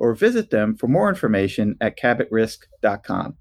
or visit them for more information at cabotrisk.com.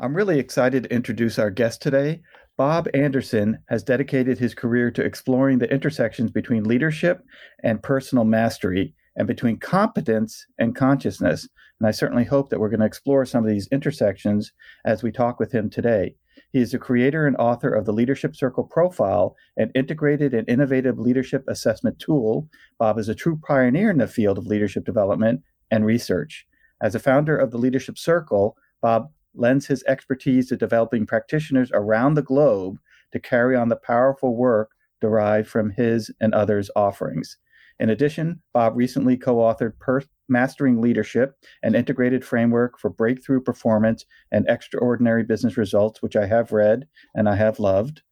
I'm really excited to introduce our guest today. Bob Anderson has dedicated his career to exploring the intersections between leadership and personal mastery and between competence and consciousness. And I certainly hope that we're going to explore some of these intersections as we talk with him today. He is the creator and author of the Leadership Circle Profile, an integrated and innovative leadership assessment tool. Bob is a true pioneer in the field of leadership development and research. As a founder of the Leadership Circle, Bob lends his expertise to developing practitioners around the globe to carry on the powerful work derived from his and others' offerings. In addition, Bob recently co authored per- Mastering Leadership, an mm-hmm. integrated framework for breakthrough performance and extraordinary business results, which I have read and I have loved,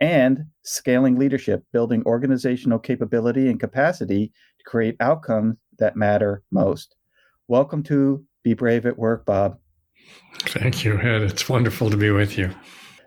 and Scaling Leadership, building organizational capability and capacity to create outcomes that matter most. Welcome to Be Brave at Work, Bob. Thank you, Ed. It's wonderful to be with you.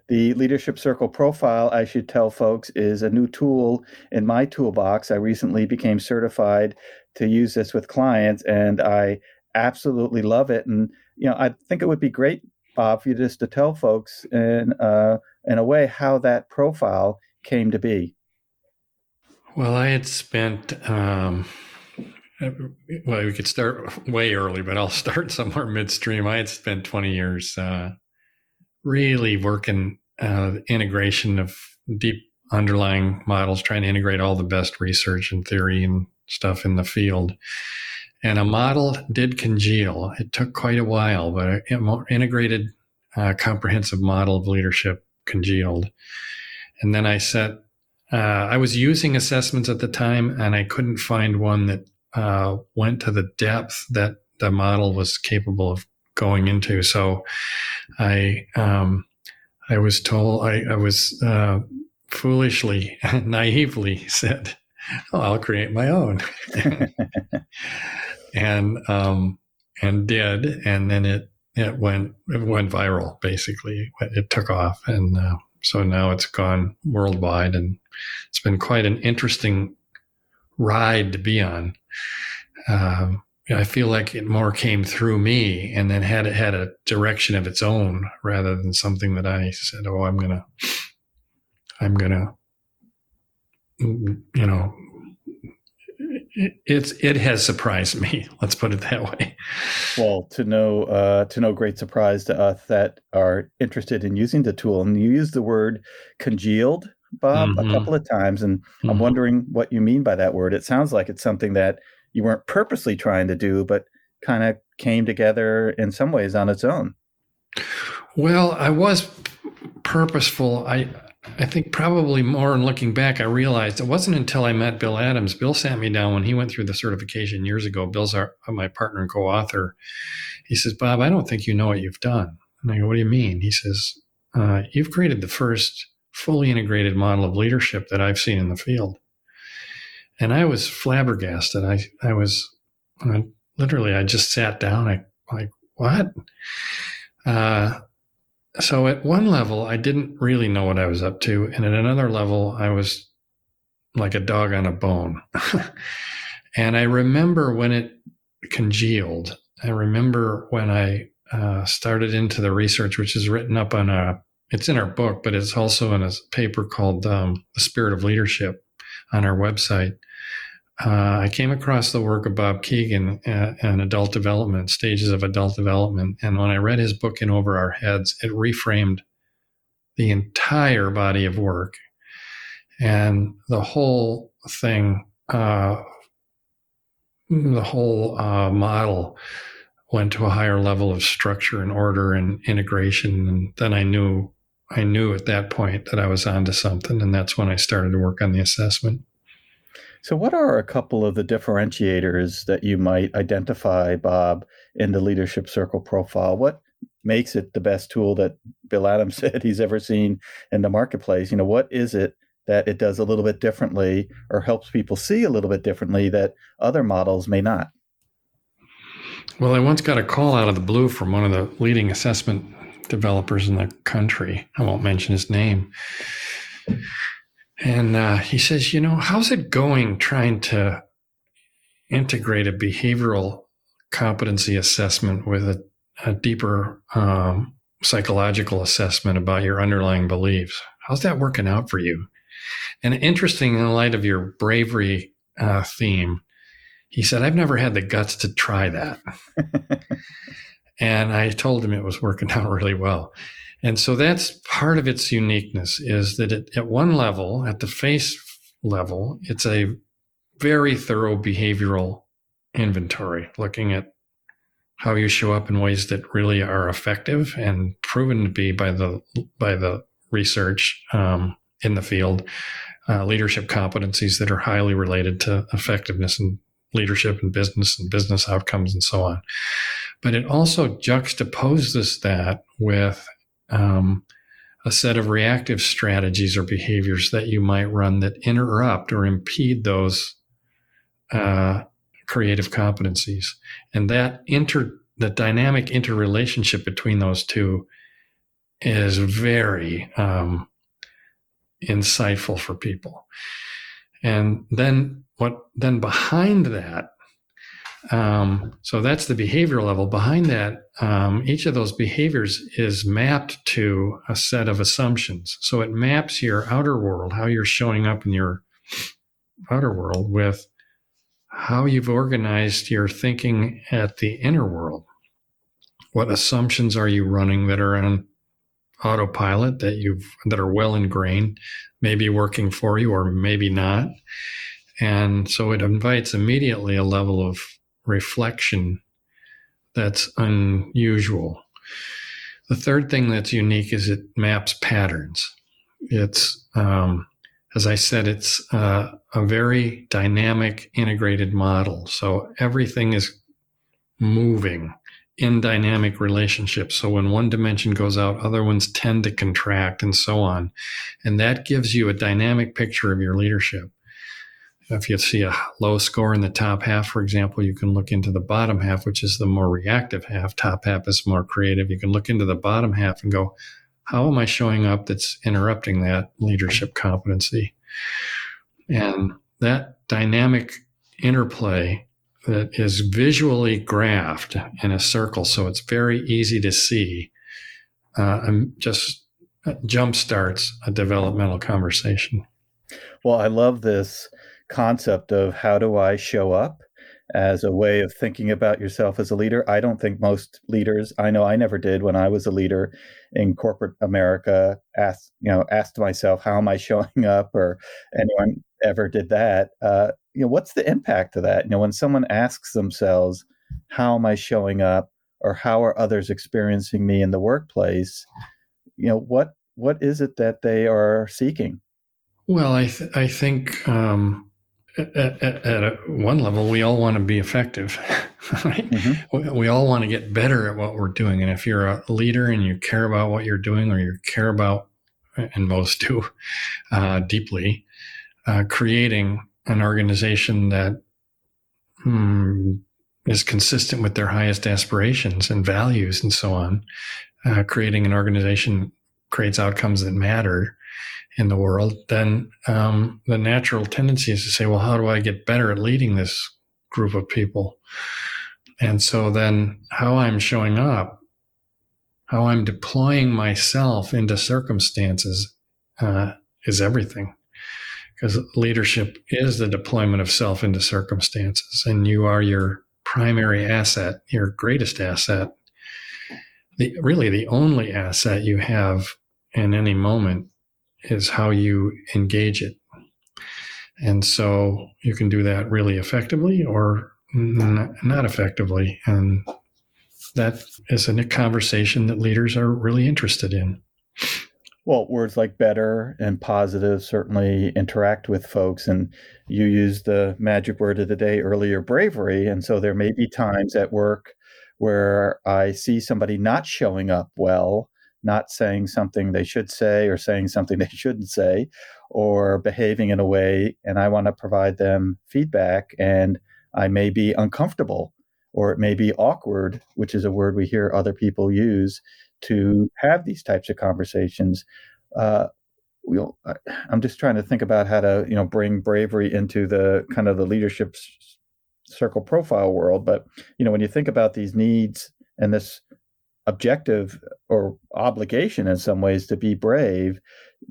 The Leadership Circle profile, I should tell folks, is a new tool in my toolbox. I recently became certified to use this with clients, and I absolutely love it. And you know, I think it would be great, Bob, for you just to tell folks in uh, in a way how that profile came to be. Well, I had spent. Um, well, we could start way early, but I'll start somewhere midstream. I had spent 20 years uh, really working uh, integration of deep underlying models, trying to integrate all the best research and theory and stuff in the field. And a model did congeal. It took quite a while, but an integrated, uh, comprehensive model of leadership congealed. And then I set, uh, I was using assessments at the time, and I couldn't find one that uh, went to the depth that the model was capable of going into. So I um, I was told I, I was uh, foolishly, naively said, "Oh, I'll create my own," and um, and did, and then it it went it went viral. Basically, it took off, and uh, so now it's gone worldwide, and it's been quite an interesting ride to be on. Um, I feel like it more came through me and then had it had a direction of its own rather than something that I said, "Oh, I'm gonna, I'm gonna," you know. It's it has surprised me. Let's put it that way. Well, to no uh, to no great surprise to us that are interested in using the tool, and you use the word congealed, Bob, mm-hmm. a couple of times, and mm-hmm. I'm wondering what you mean by that word. It sounds like it's something that you weren't purposely trying to do, but kind of came together in some ways on its own. Well, I was purposeful. I I think probably more in looking back, I realized it wasn't until I met Bill Adams. Bill sat me down when he went through the certification years ago. Bill's our, my partner and co-author. He says, "Bob, I don't think you know what you've done." And I go, "What do you mean?" He says, uh, "You've created the first fully integrated model of leadership that I've seen in the field." and I was flabbergasted. I I was I, literally I just sat down. I like what? Uh, so at one level, I didn't really know what I was up to. And at another level, I was like a dog on a bone. and I remember when it congealed. I remember when I uh, started into the research, which is written up on a, it's in our book, but it's also in a paper called um, The Spirit of Leadership on our website. Uh, I came across the work of Bob Kegan uh, and adult development, stages of adult development. And when I read his book in Over Our Heads, it reframed the entire body of work. And the whole thing, uh, the whole uh, model went to a higher level of structure and order and integration. And then I knew, I knew at that point that I was onto something. And that's when I started to work on the assessment. So, what are a couple of the differentiators that you might identify, Bob, in the leadership circle profile? What makes it the best tool that Bill Adams said he's ever seen in the marketplace? You know, what is it that it does a little bit differently or helps people see a little bit differently that other models may not? Well, I once got a call out of the blue from one of the leading assessment developers in the country. I won't mention his name. And uh, he says, you know, how's it going trying to integrate a behavioral competency assessment with a, a deeper um, psychological assessment about your underlying beliefs? How's that working out for you? And interesting in light of your bravery uh, theme, he said, I've never had the guts to try that. and I told him it was working out really well. And so that's part of its uniqueness is that it, at one level, at the face level, it's a very thorough behavioral inventory, looking at how you show up in ways that really are effective and proven to be by the by the research um, in the field, uh, leadership competencies that are highly related to effectiveness and leadership and business and business outcomes and so on. But it also juxtaposes that with um, a set of reactive strategies or behaviors that you might run that interrupt or impede those uh, creative competencies. And that inter the dynamic interrelationship between those two is very um, insightful for people. And then what then behind that um, so that's the behavior level. Behind that, um, each of those behaviors is mapped to a set of assumptions. So it maps your outer world, how you're showing up in your outer world, with how you've organized your thinking at the inner world. What assumptions are you running that are on autopilot that you've that are well ingrained, maybe working for you or maybe not? And so it invites immediately a level of reflection that's unusual. The third thing that's unique is it maps patterns. It's, um, as I said, it's uh, a very dynamic, integrated model. So everything is moving in dynamic relationships. So when one dimension goes out, other ones tend to contract and so on. And that gives you a dynamic picture of your leadership. If you see a low score in the top half, for example, you can look into the bottom half, which is the more reactive half. Top half is more creative. You can look into the bottom half and go, how am I showing up that's interrupting that leadership competency? And that dynamic interplay that is visually graphed in a circle, so it's very easy to see, uh, just jump starts a developmental conversation. Well, I love this concept of how do I show up as a way of thinking about yourself as a leader. I don't think most leaders, I know I never did when I was a leader in corporate America, asked, you know, asked myself, how am I showing up or anyone ever did that. Uh, you know, what's the impact of that? You know, when someone asks themselves, how am I showing up or how are others experiencing me in the workplace? You know, what, what is it that they are seeking? Well, I, th- I think, um, at, at, at, one level, we all want to be effective. Right? Mm-hmm. We, we, all want to get better at what we're doing. And if you're a leader and you care about what you're doing, or you care about, and most do, uh, deeply, uh, creating an organization that, hmm, is consistent with their highest aspirations and values and so on, uh, creating an organization creates outcomes that matter in the world, then um, the natural tendency is to say, well, how do I get better at leading this group of people? And so then how I'm showing up, how I'm deploying myself into circumstances uh, is everything. Because leadership is the deployment of self into circumstances, and you are your primary asset, your greatest asset, the, really the only asset you have in any moment is how you engage it. And so you can do that really effectively or not effectively. And that is a conversation that leaders are really interested in. Well, words like better and positive certainly interact with folks. And you used the magic word of the day earlier, bravery. And so there may be times at work where I see somebody not showing up well not saying something they should say or saying something they shouldn't say or behaving in a way and I want to provide them feedback and I may be uncomfortable or it may be awkward, which is a word we hear other people use to have these types of conversations. Uh, we'll, I'm just trying to think about how to, you know, bring bravery into the kind of the leadership circle profile world. But you know, when you think about these needs and this objective or obligation in some ways to be brave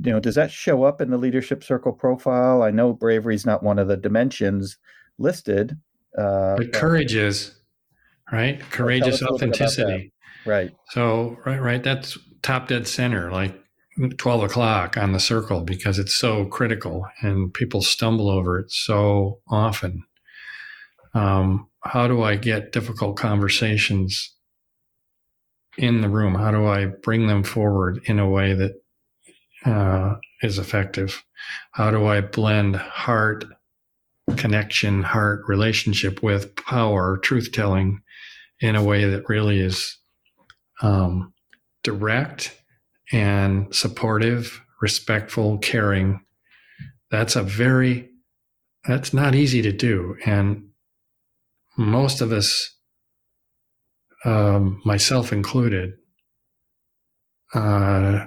you know does that show up in the leadership circle profile? I know bravery is not one of the dimensions listed uh, but courage is right? Courageous authenticity. Right. So right right that's top dead center like 12 o'clock on the circle because it's so critical and people stumble over it so often. Um, how do i get difficult conversations in the room? How do I bring them forward in a way that uh, is effective? How do I blend heart connection, heart relationship with power, truth telling in a way that really is um, direct and supportive, respectful, caring? That's a very, that's not easy to do. And most of us um, myself included, uh,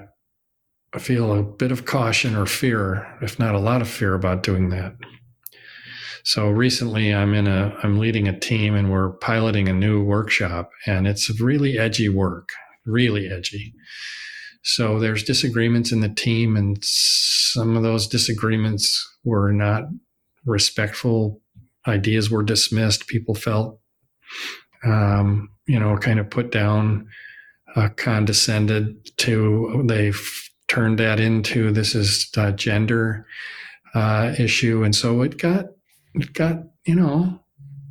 I feel a bit of caution or fear, if not a lot of fear, about doing that. So recently, I'm in a I'm leading a team and we're piloting a new workshop, and it's really edgy work, really edgy. So there's disagreements in the team, and some of those disagreements were not respectful. Ideas were dismissed. People felt um, you know, kind of put down, uh, condescended to, they've turned that into this is a gender uh, issue. And so it got, it got, you know,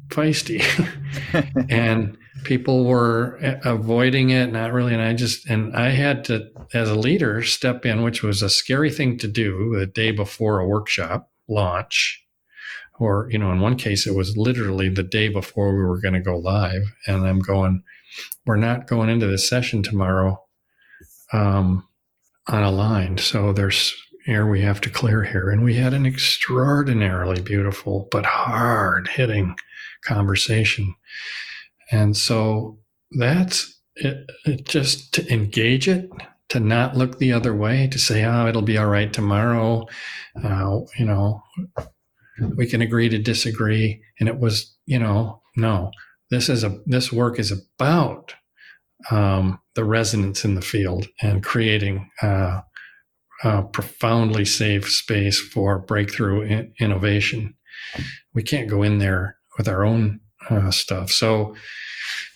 feisty. and people were avoiding it, not really. And I just, and I had to, as a leader, step in, which was a scary thing to do the day before a workshop launch or you know in one case it was literally the day before we were going to go live and i'm going we're not going into this session tomorrow um, unaligned. So there's air we have to clear here. And we had an extraordinarily beautiful but hard hitting conversation. And so that's it, it just to engage it to not look the other way to say oh it'll be all right tomorrow uh, you know we can agree to disagree. And it was you know no this is a this work is about um, the resonance in the field and creating uh, a profoundly safe space for breakthrough in- innovation. We can't go in there with our own uh, stuff. So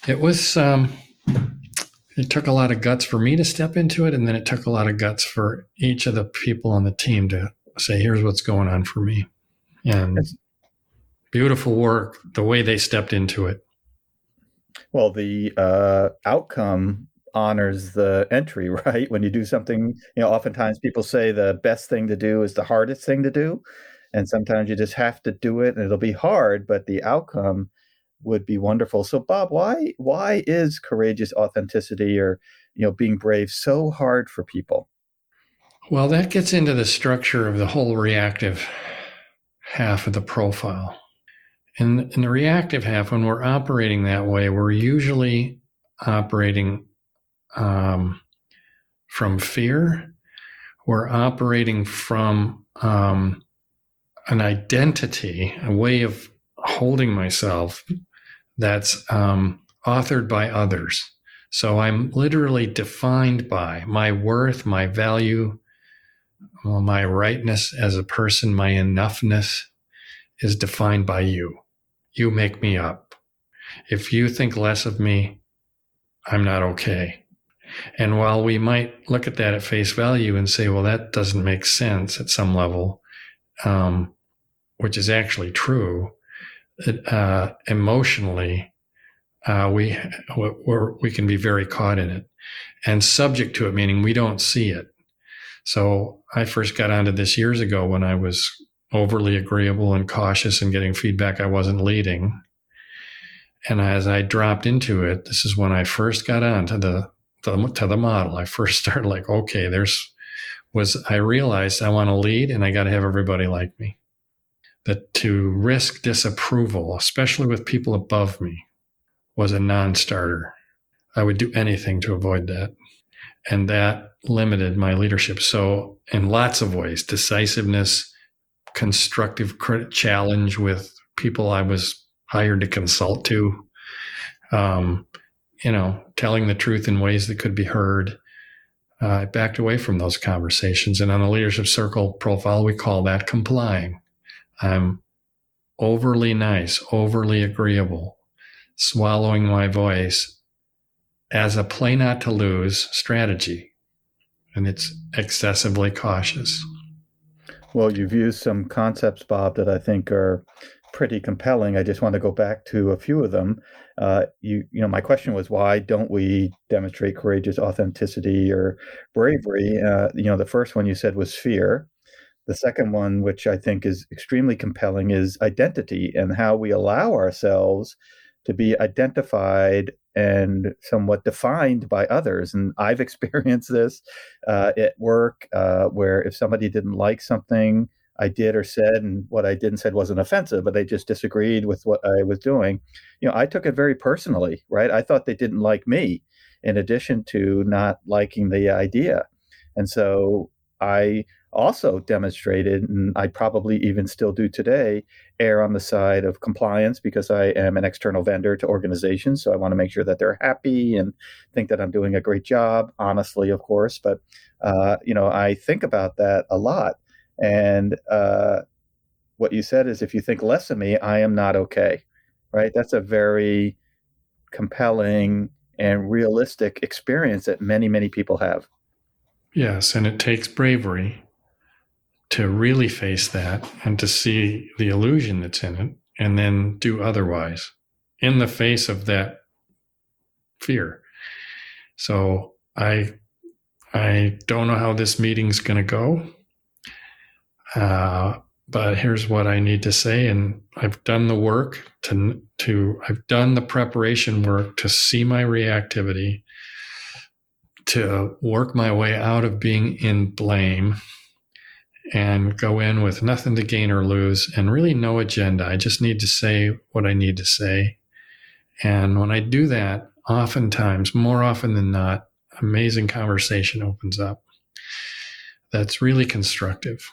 it was um, it took a lot of guts for me to step into it. And then it took a lot of guts for each of the people on the team to say here's what's going on for me and beautiful work the way they stepped into it. Well the uh, outcome honors the entry right? When you do something you know oftentimes people say the best thing to do is the hardest thing to do. And sometimes you just have to do it and it'll be hard but the outcome would be wonderful. So bob why why is courageous authenticity or you know being brave so hard for people? Well that gets into the structure of the whole reactive half of the profile. And in the reactive half, when we're operating that way, we're usually operating um, from fear. We're operating from um, an identity, a way of holding myself that's um, authored by others. So I'm literally defined by my worth, my value, my rightness as a person, my enoughness is defined by you. You make me up. If you think less of me, I'm not okay. And while we might look at that at face value and say, well, that doesn't make sense at some level, um, which is actually true, uh, emotionally, uh, we we can be very caught in it and subject to it, meaning we don't see it. So I first got onto this years ago when I was overly agreeable and cautious and getting feedback I wasn't leading. And as I dropped into it, this is when I first got onto the, the to the model. I first started like, okay, there's was I realized I want to lead and I got to have everybody like me that to risk disapproval, especially with people above me, was a non starter. I would do anything to avoid that. And that limited my leadership. So, in lots of ways, decisiveness, constructive challenge with people I was hired to consult to, um, you know, telling the truth in ways that could be heard. Uh, I backed away from those conversations. And on the leadership circle profile, we call that complying. I'm overly nice, overly agreeable, swallowing my voice as a play not to lose strategy. And it's excessively cautious. Well, you've used some concepts, Bob, that I think are pretty compelling. I just want to go back to a few of them. Uh, you, you know, my question was why don't we demonstrate courageous authenticity or bravery? Uh, you know, the first one you said was fear. The second one, which I think is extremely compelling, is identity and how we allow ourselves to be identified and somewhat defined by others. And I've experienced this uh, at work, uh, where if somebody didn't like something I did or said, and what I did and said wasn't offensive, but they just disagreed with what I was doing, you know, I took it very personally, right? I thought they didn't like me, in addition to not liking the idea. And so I also demonstrated, and I probably even still do today, err on the side of compliance because I am an external vendor to organizations. So I want to make sure that they're happy and think that I'm doing a great job, honestly, of course. But, uh, you know, I think about that a lot. And uh, what you said is if you think less of me, I am not okay, right? That's a very compelling and realistic experience that many, many people have. Yes, and it takes bravery to really face that and to see the illusion that's in it and then do otherwise in the face of that fear. So I I don't know how this meeting's going to go. Uh, but here's what I need to say, and I've done the work to to I've done the preparation work to see my reactivity, to work my way out of being in blame and go in with nothing to gain or lose and really no agenda. I just need to say what I need to say. And when I do that, oftentimes, more often than not, amazing conversation opens up that's really constructive.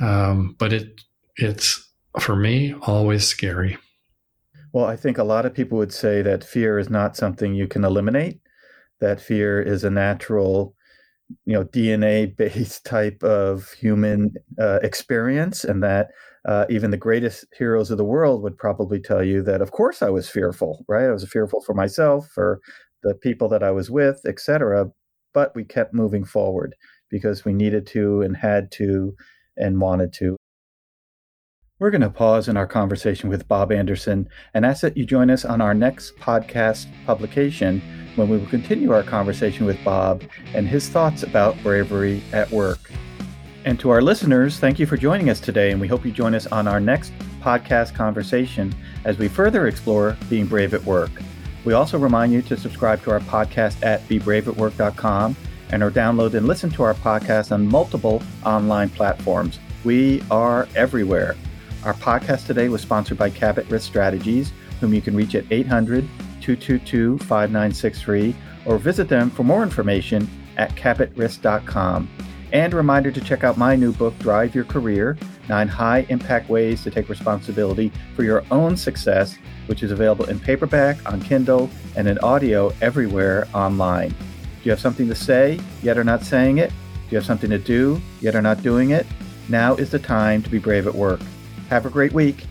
Um, but it it's for me always scary. Well, I think a lot of people would say that fear is not something you can eliminate. That fear is a natural you know DNA based type of human uh, experience, and that uh, even the greatest heroes of the world would probably tell you that of course I was fearful, right? I was fearful for myself, for the people that I was with, etc. But we kept moving forward because we needed to and had to and wanted to. We're going to pause in our conversation with Bob Anderson and ask that you join us on our next podcast publication when we will continue our conversation with Bob and his thoughts about bravery at work. And to our listeners, thank you for joining us today, and we hope you join us on our next podcast conversation as we further explore being brave at work. We also remind you to subscribe to our podcast at bebraveatwork.com and or download and listen to our podcast on multiple online platforms. We are everywhere. Our podcast today was sponsored by Cabot Risk Strategies, whom you can reach at 800 222 5963 or visit them for more information at cabotrisk.com. And a reminder to check out my new book, Drive Your Career Nine High Impact Ways to Take Responsibility for Your Own Success, which is available in paperback, on Kindle, and in audio everywhere online. Do you have something to say, yet are not saying it? Do you have something to do, yet are not doing it? Now is the time to be brave at work. Have a great week.